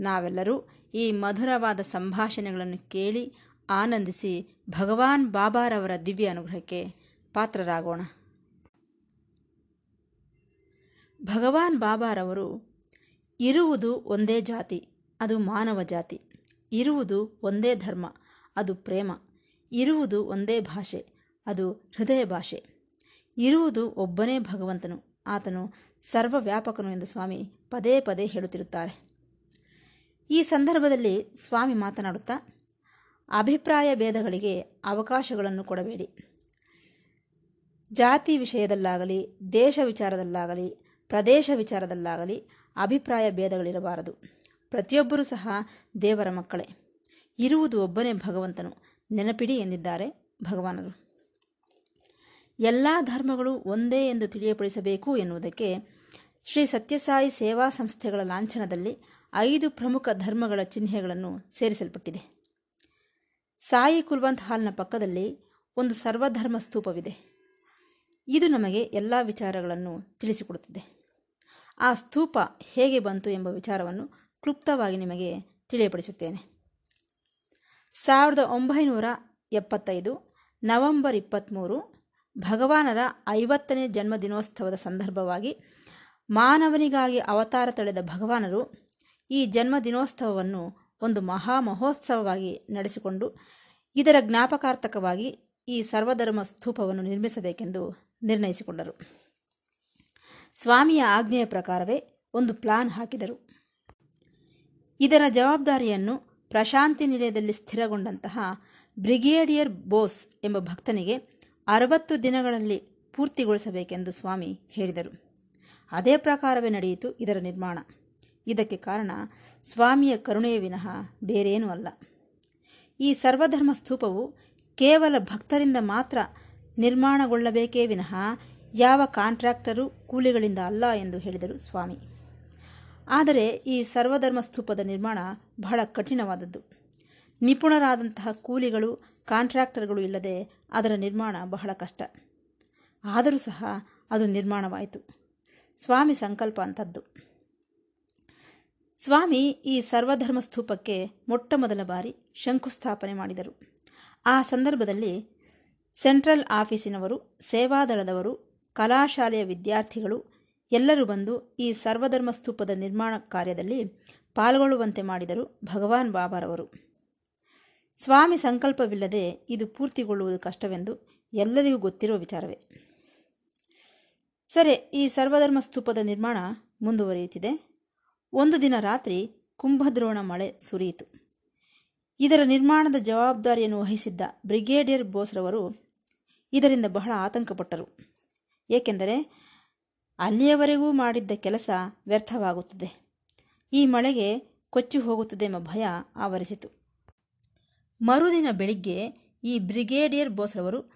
ನಾವೆಲ್ಲರೂ ಈ ಮಧುರವಾದ ಸಂಭಾಷಣೆಗಳನ್ನು ಕೇಳಿ ಆನಂದಿಸಿ ಭಗವಾನ್ ಬಾಬಾರವರ ದಿವ್ಯ ಅನುಗ್ರಹಕ್ಕೆ ಪಾತ್ರರಾಗೋಣ. ಭಗವಾನ್ ಬಾಬಾರವರು ಇರುವುದು ಒಂದೇ ಜಾತಿ, ಅದು ಮಾನವ ಜಾತಿ. ಇರುವುದು ಒಂದೇ ಧರ್ಮ, ಅದು ಪ್ರೇಮ. ಇರುವುದು ಒಂದೇ ಭಾಷೆ, ಅದು ಹೃದಯ ಭಾಷೆ. ಇರುವುದು ಒಬ್ಬನೇ ಭಗವಂತನು, ಆತನು ಸರ್ವವ್ಯಾಪಕನು ಎಂದು ಸ್ವಾಮಿ ಪದೇ ಪದೇ ಹೇಳುತ್ತಿರುತ್ತಾರೆ. ಈ ಸಂದರ್ಭದಲ್ಲಿ ಸ್ವಾಮಿ ಮಾತನಾಡುತ್ತಾ, ಅಭಿಪ್ರಾಯ ಭೇದಗಳಿಗೆ ಅವಕಾಶಗಳನ್ನು ಕೊಡಬೇಡಿ. ಜಾತಿ ವಿಷಯದಲ್ಲಾಗಲಿ, ದೇಶ ವಿಚಾರದಲ್ಲಾಗಲಿ, ಪ್ರದೇಶ ವಿಚಾರದಲ್ಲಾಗಲಿ ಅಭಿಪ್ರಾಯ ಭೇದಗಳಿರಬಾರದು. ಪ್ರತಿಯೊಬ್ಬರೂ ಸಹ ದೇವರ ಮಕ್ಕಳೇ. ಇರುವುದು ಒಬ್ಬನೇ ಭಗವಂತನು. ನೆನಪಿಡಿ ಎಂದಿದ್ದಾರೆ ಭಗವಾನರು. ಎಲ್ಲ ಧರ್ಮಗಳು ಒಂದೇ ಎಂದು ತಿಳಿಯಪಡಿಸಬೇಕು ಎನ್ನುವುದಕ್ಕೆ ಶ್ರೀ ಸತ್ಯಸಾಯಿ ಸೇವಾ ಸಂಸ್ಥೆಗಳ ಲಾಂಛನದಲ್ಲಿ ಐದು ಪ್ರಮುಖ ಧರ್ಮಗಳ ಚಿಹ್ನೆಗಳನ್ನು ಸೇರಿಸಲ್ಪಟ್ಟಿದೆ. ಸಾಯಿ ಕುಲ್ವಂತ್ ಹಾಲ್ನ ಪಕ್ಕದಲ್ಲಿ ಒಂದು ಸರ್ವಧರ್ಮ ಸ್ತೂಪವಿದೆ. ಇದು ನಮಗೆ ಎಲ್ಲ ವಿಚಾರಗಳನ್ನು ತಿಳಿಸಿಕೊಡುತ್ತದೆ. ಆ ಸ್ತೂಪ ಹೇಗೆ ಬಂತು ಎಂಬ ವಿಚಾರವನ್ನು ಕ್ಲುಪ್ತವಾಗಿ ನಿಮಗೆ ತಿಳಿಯಪಡಿಸುತ್ತೇನೆ. ಸಾವಿರದ ಒಂಬೈನೂರ ಎಪ್ಪತ್ತೈದು ನವೆಂಬರ್ ಇಪ್ಪತ್ತ್ಮೂರು ಭಗವಾನರ ಐವತ್ತನೇ ಜನ್ಮದಿನೋತ್ಸವದ ಸಂದರ್ಭವಾಗಿ ಮಾನವನಿಗಾಗಿ ಅವತಾರ ತಳೆದ ಭಗವಾನರು ಈ ಜನ್ಮದಿನೋತ್ಸವವನ್ನು ಒಂದು ಮಹಾ ಮಹೋತ್ಸವವಾಗಿ ನಡೆಸಿಕೊಂಡು ಇದರ ಜ್ಞಾಪಕಾರ್ಥಕವಾಗಿ ಈ ಸರ್ವಧರ್ಮ ಸ್ತೂಪವನ್ನು ನಿರ್ಮಿಸಬೇಕೆಂದು ನಿರ್ಣಯಿಸಿಕೊಂಡರು. ಸ್ವಾಮಿಯ ಆಜ್ಞೆಯ ಪ್ರಕಾರವೇ ಒಂದು ಪ್ಲಾನ್ ಹಾಕಿದರು. ಇದರ ಜವಾಬ್ದಾರಿಯನ್ನು ಪ್ರಶಾಂತಿ ನಿಲಯದಲ್ಲಿ ಸ್ಥಿರಗೊಂಡಂತಹ ಬ್ರಿಗೇಡಿಯರ್ ಬೋಸ್ ಎಂಬ ಭಕ್ತನಿಗೆ ಅರವತ್ತು ದಿನಗಳಲ್ಲಿ ಪೂರ್ತಿಗೊಳಿಸಬೇಕೆಂದು ಸ್ವಾಮಿ ಹೇಳಿದರು. ಅದೇ ಪ್ರಕಾರವೇ ನಡೆಯಿತು ಇದರ ನಿರ್ಮಾಣ. ಇದಕ್ಕೆ ಕಾರಣ ಸ್ವಾಮಿಯ ಕರುಣೆಯ ವಿನಃ ಬೇರೇನೂ ಅಲ್ಲ. ಈ ಸರ್ವಧರ್ಮ ಸ್ತೂಪವು ಕೇವಲ ಭಕ್ತರಿಂದ ಮಾತ್ರ ನಿರ್ಮಾಣಗೊಳ್ಳಬೇಕೇ ವಿನಃ ಯಾವ ಕಾಂಟ್ರಾಕ್ಟರು ಕೂಲಿಗಳಿಂದ ಅಲ್ಲ ಎಂದು ಹೇಳಿದರು ಸ್ವಾಮಿ. ಆದರೆ ಈ ಸರ್ವಧರ್ಮ ಸ್ತೂಪದ ನಿರ್ಮಾಣ ಬಹಳ ಕಠಿಣವಾದದ್ದು. ನಿಪುಣರಾದಂತಹ ಕೂಲಿಗಳು, ಕಾಂಟ್ರಾಕ್ಟರ್ಗಳು ಇಲ್ಲದೆ ಅದರ ನಿರ್ಮಾಣ ಬಹಳ ಕಷ್ಟ. ಆದರೂ ಸಹ ಅದು ನಿರ್ಮಾಣವಾಯಿತು. ಸ್ವಾಮಿ ಸಂಕಲ್ಪ ಅಂಥದ್ದು. ಸ್ವಾಮಿ ಈ ಸರ್ವಧರ್ಮ ಸ್ತೂಪಕ್ಕೆ ಮೊಟ್ಟ ಮೊದಲ ಬಾರಿ ಶಂಕುಸ್ಥಾಪನೆ ಮಾಡಿದರು. ಆ ಸಂದರ್ಭದಲ್ಲಿ ಸೆಂಟ್ರಲ್ ಆಫೀಸಿನವರು, ಸೇವಾದಳದವರು, ಕಲಾಶಾಲೆಯ ವಿದ್ಯಾರ್ಥಿಗಳು ಎಲ್ಲರೂ ಬಂದು ಈ ಸರ್ವಧರ್ಮ ಸ್ತೂಪದ ನಿರ್ಮಾಣ ಕಾರ್ಯದಲ್ಲಿ ಪಾಲ್ಗೊಳ್ಳುವಂತೆ ಮಾಡಿದರು ಭಗವಾನ್ ಬಾಬಾರವರು. ಸ್ವಾಮಿ ಸಂಕಲ್ಪವಿಲ್ಲದೆ ಇದು ಪೂರ್ತಿಗೊಳ್ಳುವುದು ಕಷ್ಟವೆಂದು ಎಲ್ಲರಿಗೂ ಗೊತ್ತಿರುವ ವಿಚಾರವೇ. ಸರಿ, ಈ ಸರ್ವಧರ್ಮ ಸ್ತೂಪದ ನಿರ್ಮಾಣ ಮುಂದುವರಿಯುತ್ತಿದೆ. ಒಂದು ದಿನ ರಾತ್ರಿ ಕುಂಭದ್ರೋಣ ಮಳೆ ಸುರಿಯಿತು. ಇದರ ನಿರ್ಮಾಣದ ಜವಾಬ್ದಾರಿಯನ್ನು ವಹಿಸಿದ್ದ ಬ್ರಿಗೇಡಿಯರ್ ಬೋಸ್ರವರು ಇದರಿಂದ ಬಹಳ ಆತಂಕಪಟ್ಟರು. ಏಕೆಂದರೆ ಅಲ್ಲಿಯವರೆಗೂ ಮಾಡಿದ್ದ ಕೆಲಸ ವ್ಯರ್ಥವಾಗುತ್ತದೆ. ಈ ಮಳೆಗೆ ಕೊಚ್ಚಿ ಹೋಗುತ್ತದೆ ಎಂಬ ಭಯ ಆವರಿಸಿತು. ಮರುದಿನ ಬೆಳಿಗ್ಗೆ ಈ ಬ್ರಿಗೇಡಿಯರ್ ಬೋಸ್ರವರು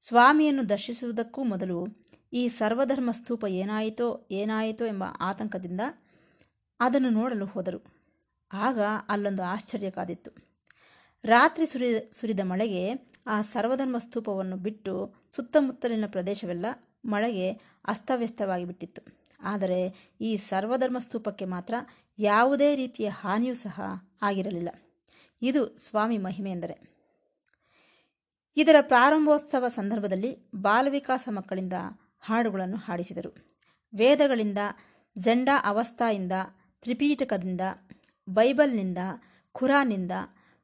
ಸ್ವಾಮಿಯನ್ನು ದರ್ಶಿಸುವುದಕ್ಕೂ ಮೊದಲು ಈ ಸರ್ವಧರ್ಮ ಸ್ತೂಪ ಏನಾಯಿತೋ ಏನಾಯಿತೋ ಎಂಬ ಆತಂಕದಿಂದ ಅದನ್ನು ನೋಡಲು ಹೋದರು. ಆಗ ಅಲ್ಲೊಂದು ಆಶ್ಚರ್ಯ ಕಾದಿತ್ತು. ರಾತ್ರಿ ಸುರಿ, ಸುರಿದ ಮಳೆಗೆ ಆ ಸರ್ವಧರ್ಮ ಸ್ತೂಪವನ್ನು ಬಿಟ್ಟು ಸುತ್ತಮುತ್ತಲಿನ ಪ್ರದೇಶವೆಲ್ಲ ಮಳೆಗೆ ಅಸ್ತವ್ಯಸ್ತವಾಗಿ ಬಿಟ್ಟಿತ್ತು. ಆದರೆ ಈ ಸರ್ವಧರ್ಮ ಸ್ತೂಪಕ್ಕೆ ಮಾತ್ರ ಯಾವುದೇ ರೀತಿಯ ಹಾನಿಯೂ ಸಹ ಆಗಿರಲಿಲ್ಲ. ಇದು ಸ್ವಾಮಿ ಮಹಿಮೆ ಎಂದರೆ. ಇದರ ಪ್ರಾರಂಭೋತ್ಸವ ಸಂದರ್ಭದಲ್ಲಿ ಬಾಲವಿಕಾಸ ಮಕ್ಕಳಿಂದ ಹಾಡುಗಳನ್ನು ಹಾಡಿಸಿದರು. ವೇದಗಳಿಂದ, ಜಂಡ ಅವಸ್ಥಾಯಿಂದ ತ್ರಿಪೀಠಕದಿಂದ ಬೈಬಲ್ನಿಂದ, ಖುರಾನ್ನಿಂದ,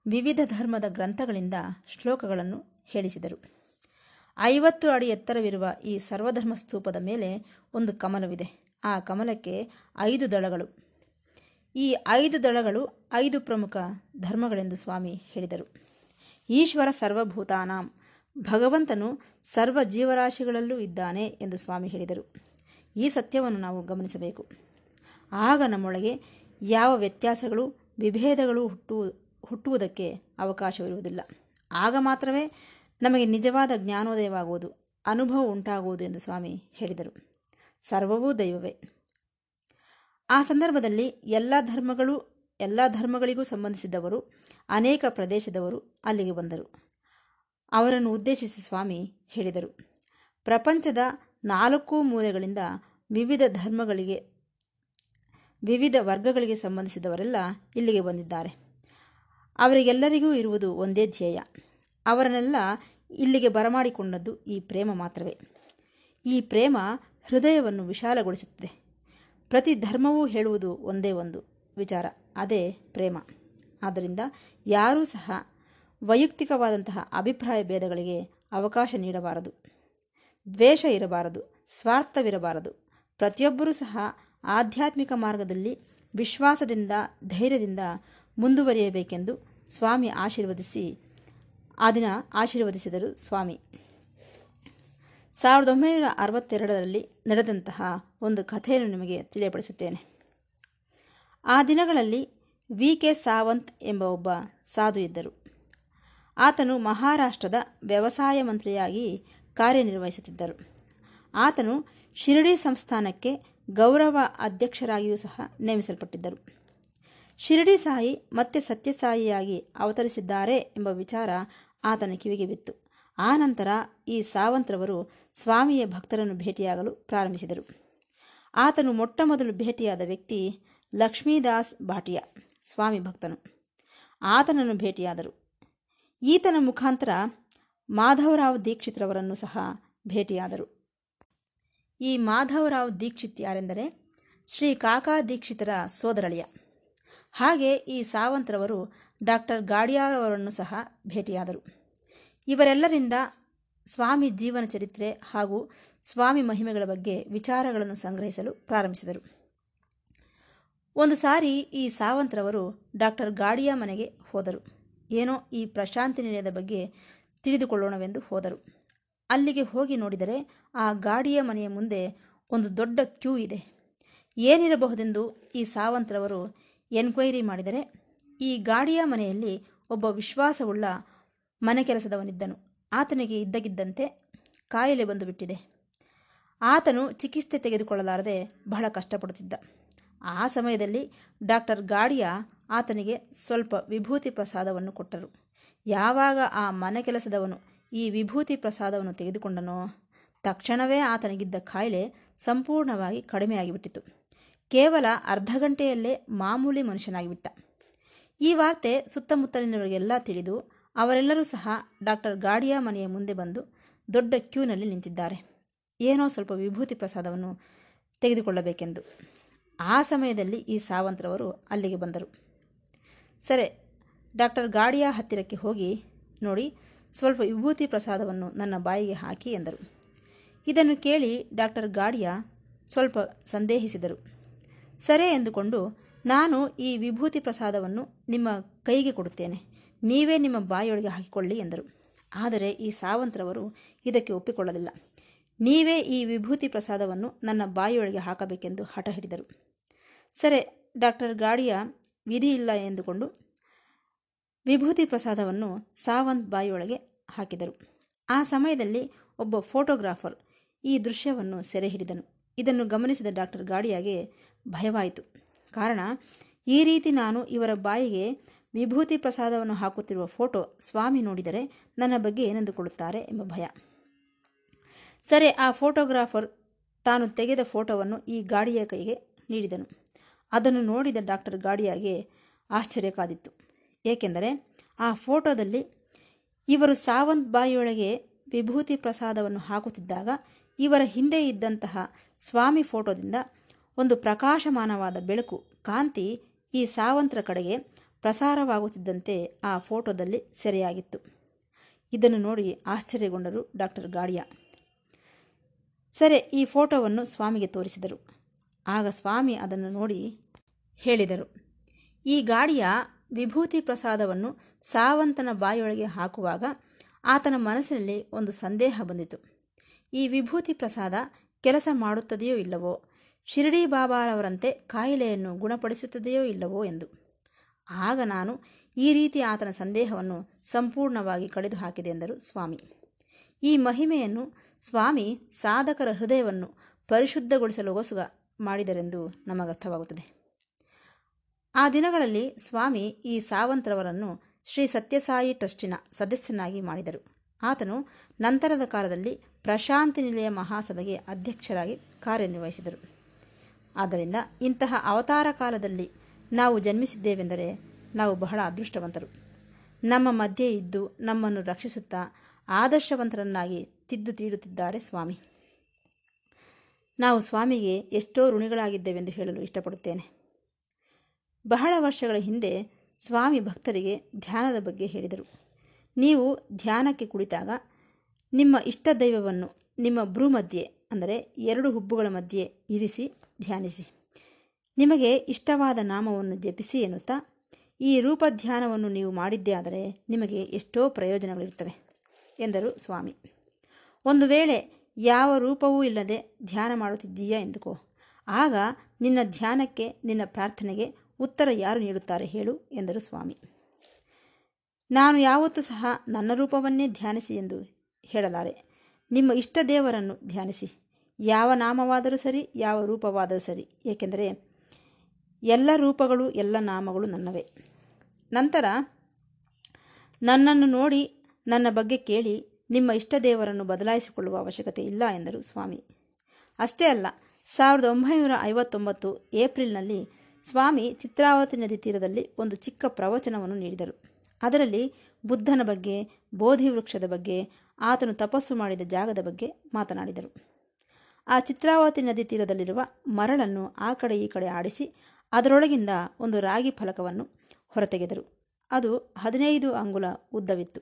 ವಿವಿಧ ಧರ್ಮದ ಗ್ರಂಥಗಳಿಂದ ಶ್ಲೋಕಗಳನ್ನು ಹೇಳಿಸಿದರು. ಐವತ್ತು ಅಡಿ ಎತ್ತರವಿರುವ ಈ ಸರ್ವಧರ್ಮ ಸ್ತೂಪದ ಮೇಲೆ ಒಂದು ಕಮಲವಿದೆ. ಆ ಕಮಲಕ್ಕೆ ಐದು ದಳಗಳು. ಈ ಐದು ದಳಗಳು ಐದು ಪ್ರಮುಖ ಧರ್ಮಗಳೆಂದು ಸ್ವಾಮಿ ಹೇಳಿದರು. ಈಶ್ವರ ಸರ್ವಭೂತಾನಾಂ, ಭಗವಂತನು ಸರ್ವ ಜೀವರಾಶಿಗಳಲ್ಲೂ ಇದ್ದಾನೆ ಎಂದು ಸ್ವಾಮಿ ಹೇಳಿದರು. ಈ ಸತ್ಯವನ್ನು ನಾವು ಗಮನಿಸಬೇಕು. ಆಗ ನಮ್ಮೊಳಗೆ ಯಾವ ವ್ಯತ್ಯಾಸಗಳು, ವಿಭೇದಗಳು ಹುಟ್ಟು ಹುಟ್ಟುವುದಕ್ಕೆ ಅವಕಾಶವಿರುವುದಿಲ್ಲ. ಆಗ ಮಾತ್ರವೇ ನಮಗೆ ನಿಜವಾದ ಜ್ಞಾನೋದಯವಾಗುವುದು, ಅನುಭವ ಉಂಟಾಗುವುದು ಎಂದು ಸ್ವಾಮಿ ಹೇಳಿದರು. ಸರ್ವವೂ ದೈವವೇ. ಆ ಸಂದರ್ಭದಲ್ಲಿ ಎಲ್ಲ ಧರ್ಮಗಳು, ಎಲ್ಲ ಧರ್ಮಗಳಿಗೂ ಸಂಬಂಧಿಸಿದವರು, ಅನೇಕ ಪ್ರದೇಶದವರು ಅಲ್ಲಿಗೆ ಬಂದರು. ಅವರನ್ನು ಉದ್ದೇಶಿಸಿ ಸ್ವಾಮಿ ಹೇಳಿದರು. ಪ್ರಪಂಚದ ನಾಲ್ಕು ಮೂಲೆಗಳಿಂದ ವಿವಿಧ ಧರ್ಮಗಳಿಗೆ ವಿವಿಧ ವರ್ಗಗಳಿಗೆ ಸಂಬಂಧಿಸಿದವರೆಲ್ಲ ಇಲ್ಲಿಗೆ ಬಂದಿದ್ದಾರೆ. ಅವರಿಗೆಲ್ಲರಿಗೂ ಇರುವುದು ಒಂದೇ ಧ್ಯೇಯ. ಅವರನ್ನೆಲ್ಲ ಇಲ್ಲಿಗೆ ಬರಮಾಡಿಕೊಂಡದ್ದು ಈ ಪ್ರೇಮ ಮಾತ್ರವೇ. ಈ ಪ್ರೇಮ ಹೃದಯವನ್ನು ವಿಶಾಲಗೊಳಿಸುತ್ತದೆ. ಪ್ರತಿ ಧರ್ಮವೂ ಹೇಳುವುದು ಒಂದೇ ಒಂದು ವಿಚಾರ, ಅದೇ ಪ್ರೇಮ. ಆದ್ದರಿಂದ ಯಾರೂ ಸಹ ವೈಯಕ್ತಿಕವಾದಂತಹ ಅಭಿಪ್ರಾಯ ಭೇದಗಳಿಗೆ ಅವಕಾಶ ನೀಡಬಾರದು. ದ್ವೇಷ ಇರಬಾರದು, ಸ್ವಾರ್ಥವಿರಬಾರದು. ಪ್ರತಿಯೊಬ್ಬರೂ ಸಹ ಆಧ್ಯಾತ್ಮಿಕ ಮಾರ್ಗದಲ್ಲಿ ವಿಶ್ವಾಸದಿಂದ, ಧೈರ್ಯದಿಂದ ಮುಂದುವರಿಯಬೇಕೆಂದು ಸ್ವಾಮಿ ಆಶೀರ್ವದಿಸಿ, ಆ ದಿನ ಆಶೀರ್ವದಿಸಿದರು ಸ್ವಾಮಿ. ಸಾವಿರದ ಒಂಬೈನೂರ ಅರವತ್ತೆರಡರಲ್ಲಿ ನಡೆದಂತಹ ಒಂದು ಕಥೆಯನ್ನು ನಿಮಗೆ ತಿಳಿಯಪಡಿಸುತ್ತೇನೆ. ಆ ದಿನಗಳಲ್ಲಿ ವಿ. ಕೆ. ಸಾವಂತ್ ಎಂಬ ಒಬ್ಬ ಸಾಧು ಇದ್ದರು. ಆತನು ಮಹಾರಾಷ್ಟ್ರದ ವ್ಯವಸಾಯ ಮಂತ್ರಿಯಾಗಿ ಕಾರ್ಯನಿರ್ವಹಿಸುತ್ತಿದ್ದರು. ಆತನು ಶಿರಡಿ ಸಂಸ್ಥಾನಕ್ಕೆ ಗೌರವ ಅಧ್ಯಕ್ಷರಾಗಿಯೂ ಸಹ ನೇಮಿಸಲ್ಪಟ್ಟಿದ್ದರು. ಶಿರಡಿ ಸಾಯಿ ಮತ್ತೆ ಸತ್ಯಸಾಯಿಯಾಗಿ ಅವತರಿಸಿದ್ದಾರೆ ಎಂಬ ವಿಚಾರ ಆತನ ಕಿವಿಗೆ ಬಿತ್ತು. ಆ ನಂತರ ಈ ಸಾವಂತ್ರವರು ಸ್ವಾಮಿಯ ಭಕ್ತರನ್ನು ಭೇಟಿಯಾಗಲು ಪ್ರಾರಂಭಿಸಿದರು. ಆತನು ಮೊಟ್ಟ ಮೊದಲು ಭೇಟಿಯಾದ ವ್ಯಕ್ತಿ ಲಕ್ಷ್ಮೀದಾಸ್ ಭಾಟಿಯಾ ಸ್ವಾಮಿ ಭಕ್ತನು. ಆತನನ್ನು ಭೇಟಿಯಾದರು. ಈತನ ಮುಖಾಂತರ ಮಾಧವರಾವ್ ದೀಕ್ಷಿತ್ರವರನ್ನು ಸಹ ಭೇಟಿಯಾದರು. ಈ ಮಾಧವರಾವ್ ದೀಕ್ಷಿತ್ ಯಾರೆಂದರೆ ಶ್ರೀ ಕಾಕಾ ದೀಕ್ಷಿತರ ಸೋದರಳಿಯ. ಹಾಗೆ ಈ ಸಾವಂತ್ರವರು ಡಾಕ್ಟರ್ ಗಾಡಿಯಾರವರನ್ನು ಸಹ ಭೇಟಿಯಾದರು. ಇವರೆಲ್ಲರಿಂದ ಸ್ವಾಮಿ ಜೀವನ ಚರಿತ್ರೆ ಹಾಗೂ ಸ್ವಾಮಿ ಮಹಿಮೆಗಳ ಬಗ್ಗೆ ವಿಚಾರಗಳನ್ನು ಸಂಗ್ರಹಿಸಲು ಪ್ರಾರಂಭಿಸಿದರು. ಒಂದು ಸಾರಿ ಈ ಸಾವಂತ್ರವರು ಡಾಕ್ಟರ್ ಗಾಡಿಯಾ ಮನೆಗೆ ಹೋದರು. ಏನೋ ಈ ಪ್ರಶಾಂತಿ ನಿಲಯದ ಬಗ್ಗೆ ತಿಳಿದುಕೊಳ್ಳೋಣವೆಂದು ಹೋದರು. ಅಲ್ಲಿಗೆ ಹೋಗಿ ನೋಡಿದರೆ ಆ ಗಾಡಿಯ ಮನೆಯ ಮುಂದೆ ಒಂದು ದೊಡ್ಡ ಕ್ಯೂ ಇದೆ. ಏನಿರಬಹುದೆಂದು ಈ ಸಾವಂತರವರು ಎನ್ಕ್ವೈರಿ ಮಾಡಿದರೆ, ಈ ಗಾಡಿಯ ಮನೆಯಲ್ಲಿ ಒಬ್ಬ ವಿಶ್ವಾಸವುಳ್ಳ ಮನೆ ಕೆಲಸದವನಿದ್ದನು. ಆತನಿಗೆ ಇದ್ದಗಿದ್ದಂತೆ ಕಾಯಿಲೆ ಬಂದು ಬಿಟ್ಟಿದೆ ಆತನು ಚಿಕಿತ್ಸೆ ತೆಗೆದುಕೊಳ್ಳಲಾರದೆ ಬಹಳ ಕಷ್ಟಪಡುತ್ತಿದ್ದ. ಆ ಸಮಯದಲ್ಲಿ ಡಾಕ್ಟರ್ ಗಾಡಿಯ ಆತನಿಗೆ ಸ್ವಲ್ಪ ವಿಭೂತಿ ಪ್ರಸಾದವನ್ನು ಕೊಟ್ಟರು. ಯಾವಾಗ ಆ ಮನೆ ಕೆಲಸದವನು ಈ ವಿಭೂತಿ ಪ್ರಸಾದವನ್ನು ತೆಗೆದುಕೊಂಡನೋ? ತಕ್ಷಣವೇ ಆತನಿಗಿದ್ದ ಕಾಯಿಲೆ ಸಂಪೂರ್ಣವಾಗಿ ಕಡಿಮೆಯಾಗಿಬಿಟ್ಟಿತು. ಕೇವಲ ಅರ್ಧ ಗಂಟೆಯಲ್ಲೇ ಮಾಮೂಲಿ ಮನುಷ್ಯನಾಗಿಬಿಟ್ಟ. ಈ ವಾರ್ತೆ ಸುತ್ತಮುತ್ತಲಿನವರಿಗೆಲ್ಲ ತಿಳಿದು ಅವರೆಲ್ಲರೂ ಸಹ ಡಾಕ್ಟರ್ ಗಾಡಿಯ ಮನೆಯ ಮುಂದೆ ಬಂದು ದೊಡ್ಡ ಕ್ಯೂನಲ್ಲಿ ನಿಂತಿದ್ದಾರೆ. ಏನೋ ಸ್ವಲ್ಪ ವಿಭೂತಿ ಪ್ರಸಾದವನ್ನು ತೆಗೆದುಕೊಳ್ಳಬೇಕೆಂದು. ಆ ಸಮಯದಲ್ಲಿ ಈ ಸಾವಂತ್ರವರು ಅಲ್ಲಿಗೆ ಬಂದರು. ಸರಿ, ಡಾಕ್ಟರ್ ಗಾಡಿಯ ಹತ್ತಿರಕ್ಕೆ ಹೋಗಿ ನೋಡಿ ಸ್ವಲ್ಪ ವಿಭೂತಿ ಪ್ರಸಾದವನ್ನು ನನ್ನ ಬಾಯಿಗೆ ಹಾಕಿ ಎಂದರು. ಇದನ್ನು ಕೇಳಿ ಡಾಕ್ಟರ್ ಗಾಡಿಯ ಸ್ವಲ್ಪ ಸಂದೇಹಿಸಿದರು. ಸರಿ ಎಂದುಕೊಂಡು, ನಾನು ಈ ವಿಭೂತಿ ಪ್ರಸಾದವನ್ನು ನಿಮ್ಮ ಕೈಗೆ ಕೊಡುತ್ತೇನೆ. ನೀವೇ ನಿಮ್ಮ ಬಾಯಿಯೊಳಗೆ ಹಾಕಿಕೊಳ್ಳಿ ಎಂದರು. ಆದರೆ ಈ ಸಾವಂತ್ರವರು ಇದಕ್ಕೆ ಒಪ್ಪಿಕೊಳ್ಳಲಿಲ್ಲ. ನೀವೇ ಈ ವಿಭೂತಿ ಪ್ರಸಾದವನ್ನು ನನ್ನ ಬಾಯಿಯೊಳಗೆ ಹಾಕಬೇಕೆಂದು ಹಠ ಹಿಡಿದರು. ಸರಿ, ಡಾಕ್ಟರ್ ಗಾಡಿಯ ವಿಧಿ ಇಲ್ಲ ಎಂದುಕೊಂಡು ವಿಭೂತಿ ಪ್ರಸಾದವನ್ನು ಸಾವಂತ್ ಬಾಯಿಯೊಳಗೆ ಹಾಕಿದರು. ಆ ಸಮಯದಲ್ಲಿ ಒಬ್ಬ ಫೋಟೋಗ್ರಾಫರ್ ಈ ದೃಶ್ಯವನ್ನು ಸೆರೆ ಹಿಡಿದನು ಇದನ್ನು ಗಮನಿಸಿದ ಡಾಕ್ಟರ್ ಗಾಡಿಯಾಗೆ ಭಯವಾಯಿತು. ಕಾರಣ, ಈ ರೀತಿ ನಾನು ಇವರ ಬಾಯಿಗೆ ವಿಭೂತಿ ಪ್ರಸಾದವನ್ನು ಹಾಕುತ್ತಿರುವ ಫೋಟೋ ಸ್ವಾಮಿ ನೋಡಿದರೆ ನನ್ನ ಬಗ್ಗೆ ಏನೆಂದುಕೊಳ್ಳುತ್ತಾರೆ ಎಂಬ ಭಯ. ಸರಿ, ಆ ಫೋಟೋಗ್ರಾಫರ್ ತಾನು ತೆಗೆದ ಫೋಟೋವನ್ನು ಈ ಗಾಡಿಯ ಕೈಗೆ ನೀಡಿದನು. ಅದನ್ನು ನೋಡಿದ ಡಾಕ್ಟರ್ ಗಾಡಿಯಾಗೆ ಆಶ್ಚರ್ಯ ಕಾದಿತ್ತು. ಏಕೆಂದರೆ, ಆ ಫೋಟೋದಲ್ಲಿ ಇವರು ಸಾವಂತ್ ಬಾಯಿಯೊಳಗೆ ವಿಭೂತಿ ಪ್ರಸಾದವನ್ನು ಹಾಕುತ್ತಿದ್ದಾಗ ಇವರ ಹಿಂದೆ ಇದ್ದಂತಹ ಸ್ವಾಮಿ ಫೋಟೋದಿಂದ ಒಂದು ಪ್ರಕಾಶಮಾನವಾದ ಬೆಳಕು, ಕಾಂತಿ ಈ ಸಾವಂತರ ಕಡೆಗೆ ಪ್ರಸಾರವಾಗುತ್ತಿದ್ದಂತೆ ಆ ಫೋಟೋದಲ್ಲಿ ಸೆರೆಯಾಗಿತ್ತು. ಇದನ್ನು ನೋಡಿ ಆಶ್ಚರ್ಯಗೊಂಡರು ಡಾಕ್ಟರ್ ಗಾಡಿಯ. ಸರಿ, ಈ ಫೋಟೋವನ್ನು ಸ್ವಾಮಿಗೆ ತೋರಿಸಿದರು. ಆಗ ಸ್ವಾಮಿ ಅದನ್ನು ನೋಡಿ ಹೇಳಿದರು. ಈ ಗಾಡಿಯ ವಿಭೂತಿ ಪ್ರಸಾದವನ್ನು ಸಾವಂತನ ಬಾಯಿಯೊಳಗೆ ಹಾಕುವಾಗ ಆತನ ಮನಸ್ಸಿನಲ್ಲಿ ಒಂದು ಸಂದೇಹ ಬಂದಿತು. ಈ ವಿಭೂತಿ ಪ್ರಸಾದ ಕೆಲಸ ಮಾಡುತ್ತದೆಯೋ ಇಲ್ಲವೋ, ಶಿರಡಿ ಬಾಬಾರವರಂತೆ ಕಾಯಿಲೆಯನ್ನು ಗುಣಪಡಿಸುತ್ತದೆಯೋ ಇಲ್ಲವೋ ಎಂದು. ಆಗ ನಾನು ಈ ರೀತಿ ಆತನ ಸಂದೇಹವನ್ನು ಸಂಪೂರ್ಣವಾಗಿ ಕಳೆದು ಹಾಕಿದೆ ಎಂದರು ಸ್ವಾಮಿ. ಈ ಮಹಿಮೆಯನ್ನು ಸ್ವಾಮಿ ಸಾಧಕರ ಹೃದಯವನ್ನು ಪರಿಶುದ್ಧಗೊಳಿಸಲು ಹೊಸುಗ ಮಾಡಿದರೆಂದು ನಮಗರ್ಥವಾಗುತ್ತದೆ. ಆ ದಿನಗಳಲ್ಲಿ ಸ್ವಾಮಿ ಈ ಸಾವಂತ್ರವರನ್ನು ಶ್ರೀ ಸತ್ಯಸಾಯಿ ಟ್ರಸ್ಟಿನ ಸದಸ್ಯನಾಗಿ ಮಾಡಿದರು. ಆತನು ನಂತರದ ಕಾಲದಲ್ಲಿ ಪ್ರಶಾಂತಿ ನಿಲಯ ಮಹಾಸಭೆಗೆ ಅಧ್ಯಕ್ಷರಾಗಿ ಕಾರ್ಯನಿರ್ವಹಿಸಿದರು. ಆದ್ದರಿಂದ ಇಂತಹ ಅವತಾರ ಕಾಲದಲ್ಲಿ ನಾವು ಜನ್ಮಿಸಿದ್ದೇವೆಂದರೆ ನಾವು ಬಹಳ ಅದೃಷ್ಟವಂತರು. ನಮ್ಮ ಮಧ್ಯೆ ಇದ್ದು ನಮ್ಮನ್ನು ರಕ್ಷಿಸುತ್ತಾ ಆದರ್ಶವಂತರನ್ನಾಗಿ ತಿದ್ದು ತೀಡುತ್ತಿದ್ದಾರೆ ಸ್ವಾಮಿ. ನಾವು ಸ್ವಾಮಿಗೆ ಎಷ್ಟೋ ಋಣಿಗಳಾಗಿದ್ದೇವೆಂದು ಹೇಳಲು ಇಷ್ಟಪಡುತ್ತೇನೆ. ಬಹಳ ವರ್ಷಗಳ ಹಿಂದೆ ಸ್ವಾಮಿ ಭಕ್ತರಿಗೆ ಧ್ಯಾನದ ಬಗ್ಗೆ ಹೇಳಿದರು. ನೀವು ಧ್ಯಾನಕ್ಕೆ ಕುಳಿತಾಗ ನಿಮ್ಮ ಇಷ್ಟ ದೈವವನ್ನು ನಿಮ್ಮ ಭ್ರೂ ಮಧ್ಯೆ, ಅಂದರೆ ಎರಡು ಹುಬ್ಬುಗಳ ಮಧ್ಯೆ ಇರಿಸಿ ಧ್ಯಾನಿಸಿ. ನಿಮಗೆ ಇಷ್ಟವಾದ ನಾಮವನ್ನು ಜಪಿಸಿ ಎನ್ನುತ್ತಾ, ಈ ರೂಪ ಧ್ಯಾನವನ್ನು ನೀವು ಮಾಡಿದ್ದೇ ಆದರೆ ನಿಮಗೆ ಎಷ್ಟೋ ಪ್ರಯೋಜನಗಳಿರುತ್ತವೆ, ಎಂದರು ಸ್ವಾಮಿ. ಒಂದು ವೇಳೆ ಯಾವ ರೂಪವೂ ಇಲ್ಲದೆ ಧ್ಯಾನ ಮಾಡುತ್ತಿದ್ದೀಯಾ ಎಂದುಕೋ, ಆಗ ನಿನ್ನ ಧ್ಯಾನಕ್ಕೆ, ನಿನ್ನ ಪ್ರಾರ್ಥನೆಗೆ ಉತ್ತರ ಯಾರು ನೀಡುತ್ತಾರೆ ಹೇಳು ಎಂದರು ಸ್ವಾಮಿ. ನಾನು ಯಾವತ್ತೂ ಸಹ ನನ್ನ ರೂಪವನ್ನೇ ಧ್ಯಾನಿಸಿ ಎಂದು ಹೇಳಲಾರೆ. ನಿಮ್ಮ ಇಷ್ಟ ದೇವರನ್ನು ಧ್ಯಾನಿಸಿ. ಯಾವ ನಾಮವಾದರೂ ಸರಿ, ಯಾವ ರೂಪವಾದರೂ ಸರಿ. ಏಕೆಂದರೆ ಎಲ್ಲ ರೂಪಗಳು, ಎಲ್ಲ ನಾಮಗಳು ನನ್ನವೇ. ನಂತರ ನನ್ನನ್ನು ನೋಡಿ ನನ್ನ ಬಗ್ಗೆ ಕೇಳಿ ನಿಮ್ಮ ಇಷ್ಟ ದೇವರನ್ನು ಬದಲಾಯಿಸಿಕೊಳ್ಳುವ ಅವಶ್ಯಕತೆ ಇಲ್ಲ ಎಂದರು ಸ್ವಾಮಿ. ಅಷ್ಟೇ ಅಲ್ಲ, ಸಾವಿರದ ಒಂಬೈನೂರ ಐವತ್ತೊಂಬತ್ತು ಏಪ್ರಿಲ್ನಲ್ಲಿ ಸ್ವಾಮಿ ಚಿತ್ರಾವತಿ ನದಿ ತೀರದಲ್ಲಿ ಒಂದು ಚಿಕ್ಕ ಪ್ರವಚನವನ್ನು ನೀಡಿದರು. ಅದರಲ್ಲಿ ಬುದ್ಧನ ಬಗ್ಗೆ, ಬೋಧಿ ವೃಕ್ಷದ ಬಗ್ಗೆ, ಆತನು ತಪಸ್ಸು ಮಾಡಿದ ಜಾಗದ ಬಗ್ಗೆ ಮಾತನಾಡಿದರು. ಆ ಚಿತ್ರಾವತಿ ನದಿ ತೀರದಲ್ಲಿರುವ ಮರಳನ್ನು ಆ ಕಡೆ ಈ ಕಡೆ ಆಡಿಸಿ ಅದರೊಳಗಿಂದ ಒಂದು ರಾಗಿ ಫಲಕವನ್ನು ಹೊರತೆಗೆದರು. ಅದು ಹದಿನೈದು ಅಂಗುಲ ಉದ್ದವಿತ್ತು.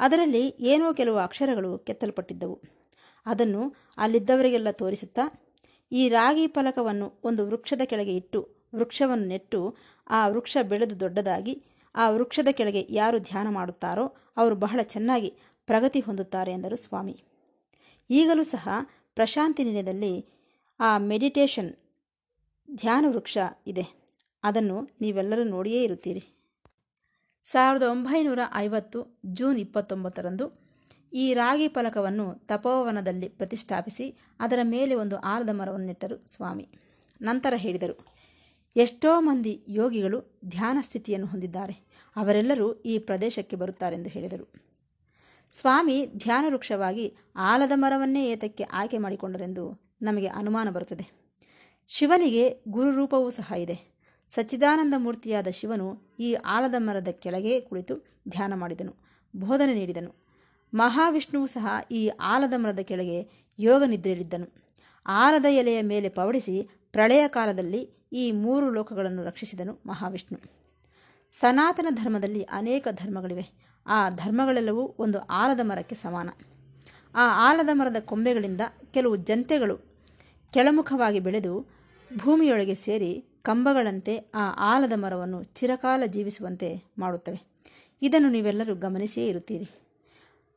ಅದರಲ್ಲಿ ಏನೋ ಕೆಲವು ಅಕ್ಷರಗಳು ಕೆತ್ತಲ್ಪಟ್ಟಿದ್ದವು. ಅದನ್ನು ಅಲ್ಲಿದ್ದವರಿಗೆಲ್ಲ ತೋರಿಸುತ್ತಾ ಈ ರಾಗಿ ಫಲಕವನ್ನು ಒಂದು ವೃಕ್ಷದ ಕೆಳಗೆ ಇಟ್ಟು ವೃಕ್ಷವನ್ನು ನೆಟ್ಟು ಆ ವೃಕ್ಷ ಬೆಳೆದು ದೊಡ್ಡದಾಗಿ ಆ ವೃಕ್ಷದ ಕೆಳಗೆ ಯಾರು ಧ್ಯಾನ ಮಾಡುತ್ತಾರೋ ಅವರು ಬಹಳ ಚೆನ್ನಾಗಿ ಪ್ರಗತಿ ಹೊಂದುತ್ತಾರೆ ಎಂದರು ಸ್ವಾಮಿ. ಈಗಲೂ ಸಹ ಪ್ರಶಾಂತಿ ನಿಲಯದಲ್ಲಿ ಆ ಮೆಡಿಟೇಷನ್ ಧ್ಯಾನ ವೃಕ್ಷ ಇದೆ. ಅದನ್ನು ನೀವೆಲ್ಲರೂ ನೋಡಿಯೇ ಇರುತ್ತೀರಿ. ಸಾವಿರದ ಒಂಬೈನೂರ ಐವತ್ತು ಜೂನ್ ಇಪ್ಪತ್ತೊಂಬತ್ತರಂದು ಈ ರಾಗಿ ಫಲಕವನ್ನು ತಪೋವನದಲ್ಲಿ ಪ್ರತಿಷ್ಠಾಪಿಸಿ ಅದರ ಮೇಲೆ ಒಂದು ಆಲದ ಮರವನ್ನು ನೆಟ್ಟರು ಸ್ವಾಮಿ. ನಂತರ ಹೇಳಿದರು, ಎಷ್ಟೋ ಮಂದಿ ಯೋಗಿಗಳು ಧ್ಯಾನ ಸ್ಥಿತಿಯನ್ನು ಹೊಂದಿದ್ದಾರೆ. ಅವರೆಲ್ಲರೂ ಈ ಪ್ರದೇಶಕ್ಕೆ ಬರುತ್ತಾರೆಂದು ಹೇಳಿದರು. ಸ್ವಾಮಿ ಧ್ಯಾನ ವೃಕ್ಷವಾಗಿ ಆಲದ ಮರವನ್ನೇ ಏತಕ್ಕೆ ಆಯ್ಕೆ ಮಾಡಿಕೊಂಡರೆಂದು ನಮಗೆ ಅನುಮಾನ ಬರುತ್ತದೆ. ಶಿವನಿಗೆ ಗುರುರೂಪವೂ ಸಹ ಇದೆ. ಸಚ್ಚಿದಾನಂದ ಮೂರ್ತಿಯಾದ ಶಿವನು ಈ ಆಲದ ಮರದ ಕೆಳಗೆ ಕುಳಿತು ಧ್ಯಾನ ಮಾಡಿದನು, ಬೋಧನೆ ನೀಡಿದನು. ಮಹಾವಿಷ್ಣುವು ಸಹ ಈ ಆಲದ ಮರದ ಕೆಳಗೆ ಯೋಗ ನಿದ್ರೆಯಲ್ಲಿದ್ದನು. ಆಲದ ಎಲೆಯ ಮೇಲೆ ಪವಡಿಸಿ ಪ್ರಳಯ ಕಾಲದಲ್ಲಿ ಈ ಮೂರು ಲೋಕಗಳನ್ನು ರಕ್ಷಿಸಿದನು ಮಹಾವಿಷ್ಣು. ಸನಾತನ ಧರ್ಮದಲ್ಲಿ ಅನೇಕ ಧರ್ಮಗಳಿವೆ. ಆ ಧರ್ಮಗಳೆಲ್ಲವೂ ಒಂದು ಆಲದ ಮರಕ್ಕೆ ಸಮಾನ. ಆ ಆಲದ ಮರದ ಕೊಂಬೆಗಳಿಂದ ಕೆಲವು ಜಂತೆಗಳು ಕೆಳಮುಖವಾಗಿ ಬೆಳೆದು ಭೂಮಿಯೊಳಗೆ ಸೇರಿ ಕಂಬಗಳಂತೆ ಆ ಆಲದ ಮರವನ್ನು ಚಿರಕಾಲ ಜೀವಿಸುವಂತೆ ಮಾಡುತ್ತವೆ. ಇದನ್ನು ನೀವೆಲ್ಲರೂ ಗಮನಿಸಿಯೇ ಇರುತ್ತೀರಿ.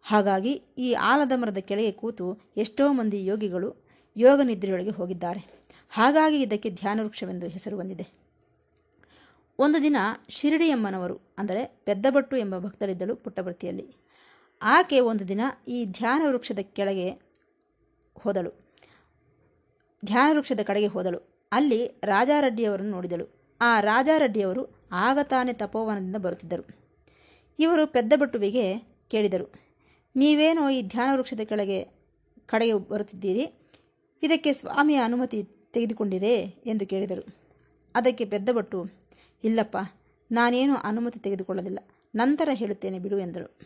ಹಾಗಾಗಿ ಈ ಆಲದ ಮರದ ಕೆಳಗೆ ಕೂತು ಎಷ್ಟೋ ಮಂದಿ ಯೋಗಿಗಳು ಯೋಗ ನಿದ್ರೆಯೊಳಗೆ ಹೋಗಿದ್ದಾರೆ. ಹಾಗಾಗಿ ಇದಕ್ಕೆ ಧ್ಯಾನ ವೃಕ್ಷವೆಂದು ಹೆಸರು ಬಂದಿದೆ. ಒಂದು ದಿನ ಶಿರಡಿಯಮ್ಮನವರು, ಅಂದರೆ ಪೆದ್ದಬಟ್ಟು ಎಂಬ ಭಕ್ತರಿದ್ದಳು ಪುಟ್ಟಭರ್ತಿಯಲ್ಲಿ ಆಕೆ ಒಂದು ದಿನ ಈ ಧ್ಯಾನ ವೃಕ್ಷದ ಕೆಳಗೆ ಹೋದಳು. ಧ್ಯಾನ ವೃಕ್ಷದ ಕಡೆಗೆ ಹೋದಳು. ಅಲ್ಲಿ ರಾಜಾರೆಡ್ಡಿಯವರನ್ನು ನೋಡಿದಳು. ಆ ರಾಜಾರೆಡ್ಡಿಯವರು ಆಗ ತಾನೇ ತಪೋವನದಿಂದ ಬರುತ್ತಿದ್ದರು. ಇವರು ಪೆದ್ದಬಟ್ಟುವಿಗೆ ಕೇಳಿದರು ನೀವೇನೋ ಈ ಧ್ಯಾನ ವೃಕ್ಷದ ಕೆಳಗೆ ಕಡೆಗೆ ಬರುತ್ತಿದ್ದೀರಿ. ಇದಕ್ಕೆ ಸ್ವಾಮಿಯ ಅನುಮತಿ ತೆಗೆದುಕೊಂಡಿರೇ ಎಂದು ಕೇಳಿದರು. ಅದಕ್ಕೆ ಪೆದ್ದಭಟ್ಟು ಇಲ್ಲಪ್ಪ, ನಾನೇನು ಅನುಮತಿ ತೆಗೆದುಕೊಳ್ಳಲಿಲ್ಲ. ನಂತರ ಹೇಳುತ್ತೇನೆ ಬಿಡು ಎಂದಳು.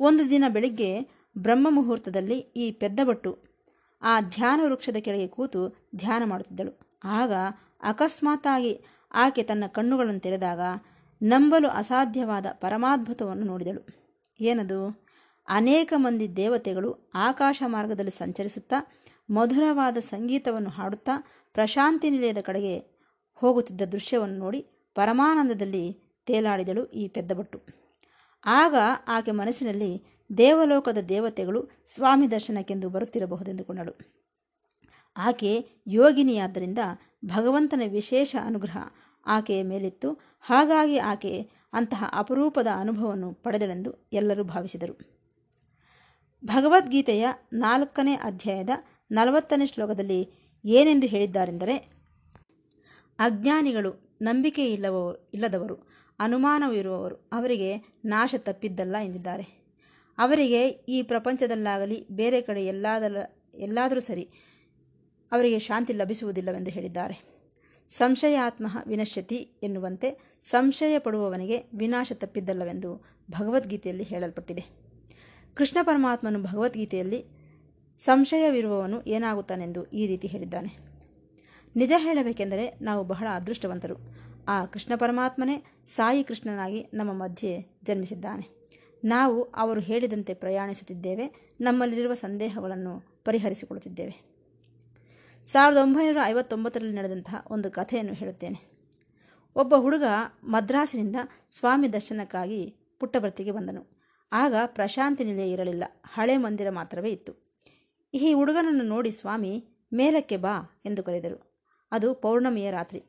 ಒಂದು ದಿನ ಬೆಳಿಗ್ಗೆ ಬ್ರಹ್ಮ ಮುಹೂರ್ತದಲ್ಲಿ ಈ ಪೆದ್ದಭಟ್ಟು ಆ ಧ್ಯಾನ ವೃಕ್ಷದ ಕೆಳಗೆ ಕೂತು ಧ್ಯಾನ ಮಾಡುತ್ತಿದ್ದಳು. ಆಗ ಅಕಸ್ಮಾತ್ತಾಗಿ ಆಕೆ ತನ್ನ ಕಣ್ಣುಗಳನ್ನು ತೆರೆದಾಗ ನಂಬಲು ಅಸಾಧ್ಯವಾದ ಪರಮಾದ್ಭುತವನ್ನು ನೋಡಿದಳು. ಏನದು? ಅನೇಕ ಮಂದಿ ದೇವತೆಗಳು ಆಕಾಶ ಮಾರ್ಗದಲ್ಲಿ ಸಂಚರಿಸುತ್ತಾ ಮಧುರವಾದ ಸಂಗೀತವನ್ನು ಹಾಡುತ್ತಾ ಪ್ರಶಾಂತಿ ನಿಲಯದ ಕಡೆಗೆ ಹೋಗುತ್ತಿದ್ದ ದೃಶ್ಯವನ್ನು ನೋಡಿ ಪರಮಾನಂದದಲ್ಲಿ ತೇಲಾಡಿದಳು ಈ ಪೆದ್ದಬಟ್ಟು. ಆಗ ಆಕೆ ಮನಸ್ಸಿನಲ್ಲಿ ದೇವಲೋಕದ ದೇವತೆಗಳು ಸ್ವಾಮಿ ದರ್ಶನಕ್ಕೆಂದು ಬರುತ್ತಿರಬಹುದೆಂದುಕೊಂಡಳು. ಆಕೆ ಯೋಗಿನಿಯಾದ್ದರಿಂದ ಭಗವಂತನ ವಿಶೇಷ ಅನುಗ್ರಹ ಆಕೆಯ ಮೇಲಿತ್ತು. ಹಾಗಾಗಿ ಆಕೆ ಅಂತಹ ಅಪರೂಪದ ಅನುಭವವನ್ನು ಪಡೆದಳೆಂದು ಎಲ್ಲರೂ ಭಾವಿಸಿದರು. ಭಗವದ್ಗೀತೆಯ ನಾಲ್ಕನೇ ಅಧ್ಯಾಯದ ನಲವತ್ತನೇ ಶ್ಲೋಕದಲ್ಲಿ ಏನೆಂದು ಹೇಳಿದ್ದಾರೆಂದರೆ, ಅಜ್ಞಾನಿಗಳು ನಂಬಿಕೆ ಇಲ್ಲವ ಇಲ್ಲದವರು ಅನುಮಾನವಿರುವವರು ಅವರಿಗೆ ನಾಶ ತಪ್ಪಿದ್ದಲ್ಲ ಎಂದಿದ್ದಾರೆ. ಅವರಿಗೆ ಈ ಪ್ರಪಂಚದಲ್ಲಾಗಲಿ, ಬೇರೆ ಕಡೆ ಎಲ್ಲಾದಲ್ಲ ಎಲ್ಲಾದರೂ ಸರಿ ಅವರಿಗೆ ಶಾಂತಿ ಲಭಿಸುವುದಿಲ್ಲವೆಂದು ಹೇಳಿದ್ದಾರೆ. ಸಂಶಯಾತ್ಮ ವಿನಶ್ಯತಿ ಎನ್ನುವಂತೆ ಸಂಶಯ ಪಡುವವನಿಗೆ ವಿನಾಶ ತಪ್ಪಿದ್ದಲ್ಲವೆಂದು ಭಗವದ್ಗೀತೆಯಲ್ಲಿ ಹೇಳಲ್ಪಟ್ಟಿದೆ. ಕೃಷ್ಣ ಪರಮಾತ್ಮನು ಭಗವದ್ಗೀತೆಯಲ್ಲಿ ಸಂಶಯವಿರುವವನು ಏನಾಗುತ್ತಾನೆಂದು ಈ ರೀತಿ ಹೇಳಿದ್ದಾನೆ. ನಿಜ ಹೇಳಬೇಕೆಂದರೆ ನಾವು ಬಹಳ ಅದೃಷ್ಟವಂತರು. ಆ ಕೃಷ್ಣ ಪರಮಾತ್ಮನೇ ಸಾಯಿ ಕೃಷ್ಣನಾಗಿ ನಮ್ಮ ಮಧ್ಯೆ ಜನ್ಮಿಸಿದ್ದಾನೆ. ನಾವು ಅವರು ಹೇಳಿದಂತೆ ಪ್ರಯಾಣಿಸುತ್ತಿದ್ದೇವೆ, ನಮ್ಮಲ್ಲಿರುವ ಸಂದೇಹಗಳನ್ನು ಪರಿಹರಿಸಿಕೊಳ್ಳುತ್ತಿದ್ದೇವೆ. ಸಾವಿರದ ಒಂಬೈನೂರ ಐವತ್ತೊಂಬತ್ತರಲ್ಲಿ ನಡೆದಂತಹ ಒಂದು ಕಥೆಯನ್ನು ಹೇಳುತ್ತೇನೆ. ಒಬ್ಬ ಹುಡುಗ ಮದ್ರಾಸಿನಿಂದ ಸ್ವಾಮಿ ದರ್ಶನಕ್ಕಾಗಿ ಪುಟ್ಟಭರ್ತಿಗೆ ಬಂದನು. ಆಗ ಪ್ರಶಾಂತಿ ನಿಲಯ ಇರಲಿಲ್ಲ. ಹಳೆ ಮಂದಿರ ಮಾತ್ರವೇ ಇತ್ತು. ಈ ಹುಡುಗನನ್ನು ನೋಡಿ ಸ್ವಾಮಿ ಮೇಲಕ್ಕೆ ಬಾ ಎಂದು ಕರೆದರು. ಅದು ಪೌರ್ಣಮಿಯ ರಾತ್ರಿ.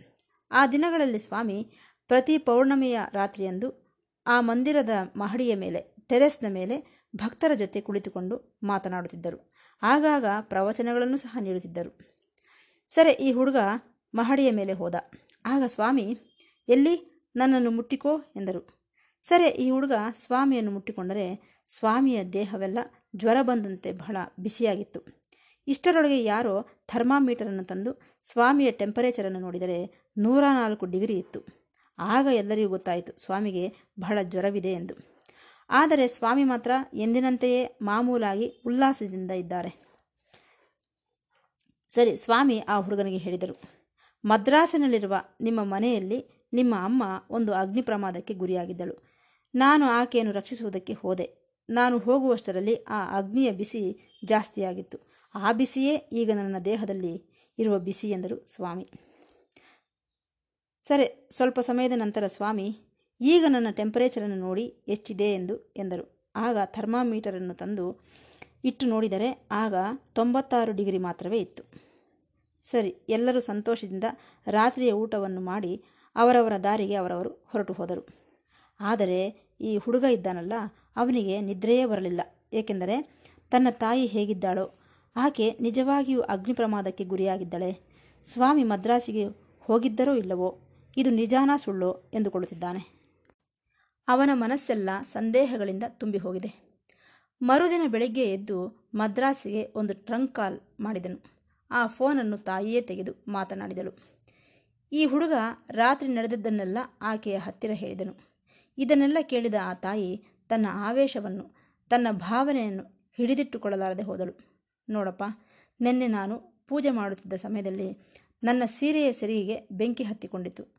ಆ ದಿನಗಳಲ್ಲಿ ಸ್ವಾಮಿ ಪ್ರತಿ ಪೌರ್ಣಮಿಯ ರಾತ್ರಿಯಂದು ಆ ಮಂದಿರದ ಮಹಡಿಯ ಮೇಲೆ, ಟೆರೆಸ್ನ ಮೇಲೆ ಭಕ್ತರ ಜೊತೆ ಕುಳಿತುಕೊಂಡು ಮಾತನಾಡುತ್ತಿದ್ದರು. ಆಗಾಗ ಪ್ರವಚನಗಳನ್ನು ಸಹ ನೀಡುತ್ತಿದ್ದರು. ಸರಿ, ಈ ಹುಡುಗ ಮಹಡಿಯ ಮೇಲೆ ಹೋದ. ಆಗ ಸ್ವಾಮಿ, ಎಲ್ಲಿ? ನನ್ನನ್ನು ಮುಟ್ಟಿಕೋ ಎಂದರು. ಸರಿ, ಈ ಹುಡುಗ ಸ್ವಾಮಿಯನ್ನು ಮುಟ್ಟಿಕೊಂಡರೆ ಸ್ವಾಮಿಯ ದೇಹವೆಲ್ಲ ಜ್ವರ ಬಂದಂತೆ ಬಹಳ ಬಿಸಿಯಾಗಿತ್ತು. ಇಷ್ಟರೊಳಗೆ ಯಾರೋ ಥರ್ಮಾಮೀಟರನ್ನು ತಂದು ಸ್ವಾಮಿಯ ಟೆಂಪರೇಚರನ್ನು ನೋಡಿದರೆ ನೂರ ನಾಲ್ಕು ಡಿಗ್ರಿ ಇತ್ತು. ಆಗ ಎಲ್ಲರಿಗೂ ಗೊತ್ತಾಯಿತು, ಸ್ವಾಮಿಗೆ ಬಹಳ ಜ್ವರವಿದೆ ಎಂದು. ಆದರೆ ಸ್ವಾಮಿ ಮಾತ್ರ ಎಂದಿನಂತೆಯೇ ಮಾಮೂಲಾಗಿ ಉಲ್ಲಾಸದಿಂದ ಇದ್ದಾರೆ. ಸರಿ, ಸ್ವಾಮಿ ಆ ಹುಡುಗನಿಗೆ ಹೇಳಿದರು, ಮದ್ರಾಸಿನಲ್ಲಿರುವ ನಿಮ್ಮ ಮನೆಯಲ್ಲಿ ನಿಮ್ಮ ಅಮ್ಮ ಒಂದು ಅಗ್ನಿ ಪ್ರಮಾದಕ್ಕೆ ಗುರಿಯಾಗಿದ್ದಳು. ನಾನು ಆಕೆಯನ್ನು ರಕ್ಷಿಸುವುದಕ್ಕೆ ಹೋದೆ. ನಾನು ಹೋಗುವಷ್ಟರಲ್ಲಿ ಆ ಅಗ್ನಿಯ ಬಿಸಿ ಜಾಸ್ತಿಯಾಗಿತ್ತು. ಆ ಬಿಸಿಯೇ ಈಗ ನನ್ನ ದೇಹದಲ್ಲಿ ಇರುವ ಬಿಸಿ ಎಂದರು ಸ್ವಾಮಿ. ಸರಿ, ಸ್ವಲ್ಪ ಸಮಯದ ನಂತರ ಸ್ವಾಮಿ, ಈಗ ನನ್ನ ಟೆಂಪರೇಚರನ್ನು ನೋಡಿ ಎಷ್ಟಿದೆ ಎಂದು ಎಂದರು. ಆಗ ಥರ್ಮಾಮೀಟರನ್ನು ತಂದು ಇಟ್ಟು ನೋಡಿದರೆ ಆಗ ತೊಂಬತ್ತಾರು ಡಿಗ್ರಿ ಮಾತ್ರವೇ ಇತ್ತು. ಸರಿ, ಎಲ್ಲರೂ ಸಂತೋಷದಿಂದ ರಾತ್ರಿಯ ಊಟವನ್ನು ಮಾಡಿ ಅವರವರ ದಾರಿಗೆ ಅವರವರು ಹೊರಟು ಹೋದರು. ಆದರೆ ಈ ಹುಡುಗ ಇದ್ದಾನಲ್ಲ, ಅವನಿಗೆ ನಿದ್ರೆಯೇ ಬರಲಿಲ್ಲ. ಏಕೆಂದರೆ ತನ್ನ ತಾಯಿ ಹೇಗಿದ್ದಾಳೋ, ಆಕೆ ನಿಜವಾಗಿಯೂ ಅಗ್ನಿ ಪ್ರಮಾದಕ್ಕೆ ಗುರಿಯಾಗಿದ್ದಾಳೆ. ಸ್ವಾಮಿ ಮದ್ರಾಸಿಗೆ ಹೋಗಿದ್ದರೋ ಇಲ್ಲವೋ, ಇದು ನಿಜಾನ ಸುಳ್ಳೋ ಎಂದುಕೊಳ್ಳುತ್ತಿದ್ದಾನೆ. ಅವನ ಮನಸ್ಸೆಲ್ಲ ಸಂದೇಹಗಳಿಂದ ತುಂಬಿ ಹೋಗಿದೆ ಮರುದಿನ ಬೆಳಗ್ಗೆ ಎದ್ದು ಮದ್ರಾಸಿಗೆ ಒಂದು ಟ್ರಂಕ್ ಕಾಲ್ ಮಾಡಿದನು. ಆ ಫೋನನ್ನು ತಾಯಿಯೇ ತೆಗೆದು ಮಾತನಾಡಿದಳು. ಈ ಹುಡುಗ ರಾತ್ರಿ ನಡೆದದ್ದನ್ನೆಲ್ಲ ಆಕೆಯ ಹತ್ತಿರ ಹೇಳಿದನು. ಇದನ್ನೆಲ್ಲ ಕೇಳಿದ ಆ ತಾಯಿ ತನ್ನ ಆವೇಶವನ್ನು, ತನ್ನ ಭಾವನೆಯನ್ನು ಹಿಡಿದಿಟ್ಟುಕೊಳ್ಳಲಾರದೆ ಹೋದಳು. ನೋಡಪ್ಪ, ನಿನ್ನೆ ನಾನು ಪೂಜೆ ಮಾಡುತ್ತಿದ್ದ ಸಮಯದಲ್ಲಿ ನನ್ನ ಸೀರೆಯ ಸೆರಿಗೆಗೆ ಬೆಂಕಿ ಹತ್ತಿಕೊಂಡಿತು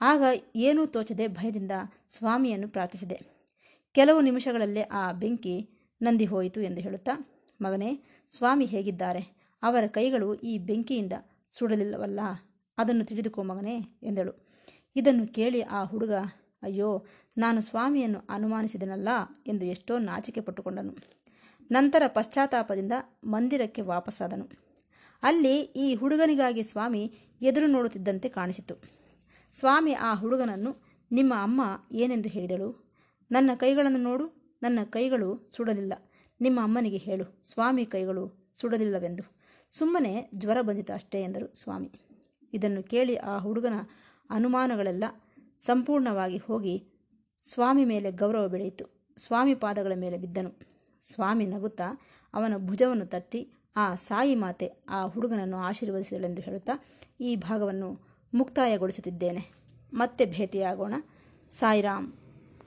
ಆಗ ಏನೂ ತೋಚದೆ ಭಯದಿಂದ ಸ್ವಾಮಿಯನ್ನು ಪ್ರಾರ್ಥಿಸಿದೆ. ಕೆಲವು ನಿಮಿಷಗಳಲ್ಲೇ ಆ ಬೆಂಕಿ ನಂದಿ ಹೋಯಿತು ಎಂದು ಹೇಳುತ್ತಾ, ಮಗನೇ, ಸ್ವಾಮಿ ಹೇಗಿದ್ದಾರೆ? ಅವರ ಕೈಗಳು ಈ ಬೆಂಕಿಯಿಂದ ಸುಡಲಿಲ್ಲವಲ್ಲ? ಅದನ್ನು ತಿಳಿದುಕೋ ಮಗನೇ, ಎಂದಳು. ಇದನ್ನು ಕೇಳಿ ಆ ಹುಡುಗ, ಅಯ್ಯೋ ನಾನು ಸ್ವಾಮಿಯನ್ನು ಅನುಮಾನಿಸಿದನಲ್ಲ ಎಂದು ಎಷ್ಟೋ ನಾಚಿಕೆ ಪಟ್ಟುಕೊಂಡನು ನಂತರ ಪಶ್ಚಾತ್ತಾಪದಿಂದ ಮಂದಿರಕ್ಕೆ ವಾಪಸ್ಸಾದನು ಅಲ್ಲಿ ಈ ಹುಡುಗನಿಗಾಗಿ ಸ್ವಾಮಿ ಎದುರು ನೋಡುತ್ತಿದ್ದಂತೆ ಕಾಣಿಸಿತು. ಸ್ವಾಮಿ ಆ ಹುಡುಗನನ್ನು, ನಿಮ್ಮ ಅಮ್ಮ ಏನೆಂದು ಹೇಳಿದಳು? ನನ್ನ ಕೈಗಳನ್ನು ನೋಡು, ನನ್ನ ಕೈಗಳು ಸುಡಲಿಲ್ಲ. ನಿಮ್ಮ ಅಮ್ಮನಿಗೆ ಹೇಳು, ಸ್ವಾಮಿ ಕೈಗಳು ಸುಡಲಿಲ್ಲವೆಂದು. ಸುಮ್ಮನೆ ಜ್ವರ ಬಂದಿತು ಅಷ್ಟೇ ಎಂದರು ಸ್ವಾಮಿ. ಇದನ್ನು ಕೇಳಿ ಆ ಹುಡುಗನ ಅನುಮಾನಗಳೆಲ್ಲ ಸಂಪೂರ್ಣವಾಗಿ ಹೋಗಿ ಸ್ವಾಮಿ ಮೇಲೆ ಗೌರವ ಬೆಳೆಯಿತು. ಸ್ವಾಮಿ ಪಾದಗಳ ಮೇಲೆ ಬಿದ್ದನು. ಸ್ವಾಮಿ ನಗುತ್ತಾ ಅವನ ಭುಜವನ್ನು ತಟ್ಟಿ, ಆ ಸಾಯಿ ಮಾತೆ ಆ ಹುಡುಗನನ್ನು ಆಶೀರ್ವದಿಸಲೆಂದು ಹೇಳುತ್ತಾ, ಈ ಭಾಗವನ್ನು ಮುಕ್ತಾಯಗೊಳಿಸುತ್ತಿದ್ದೇನೆ. ಮತ್ತೆ ಭೇಟಿಯಾಗೋಣ. ಸಾಯಿರಾಮ್.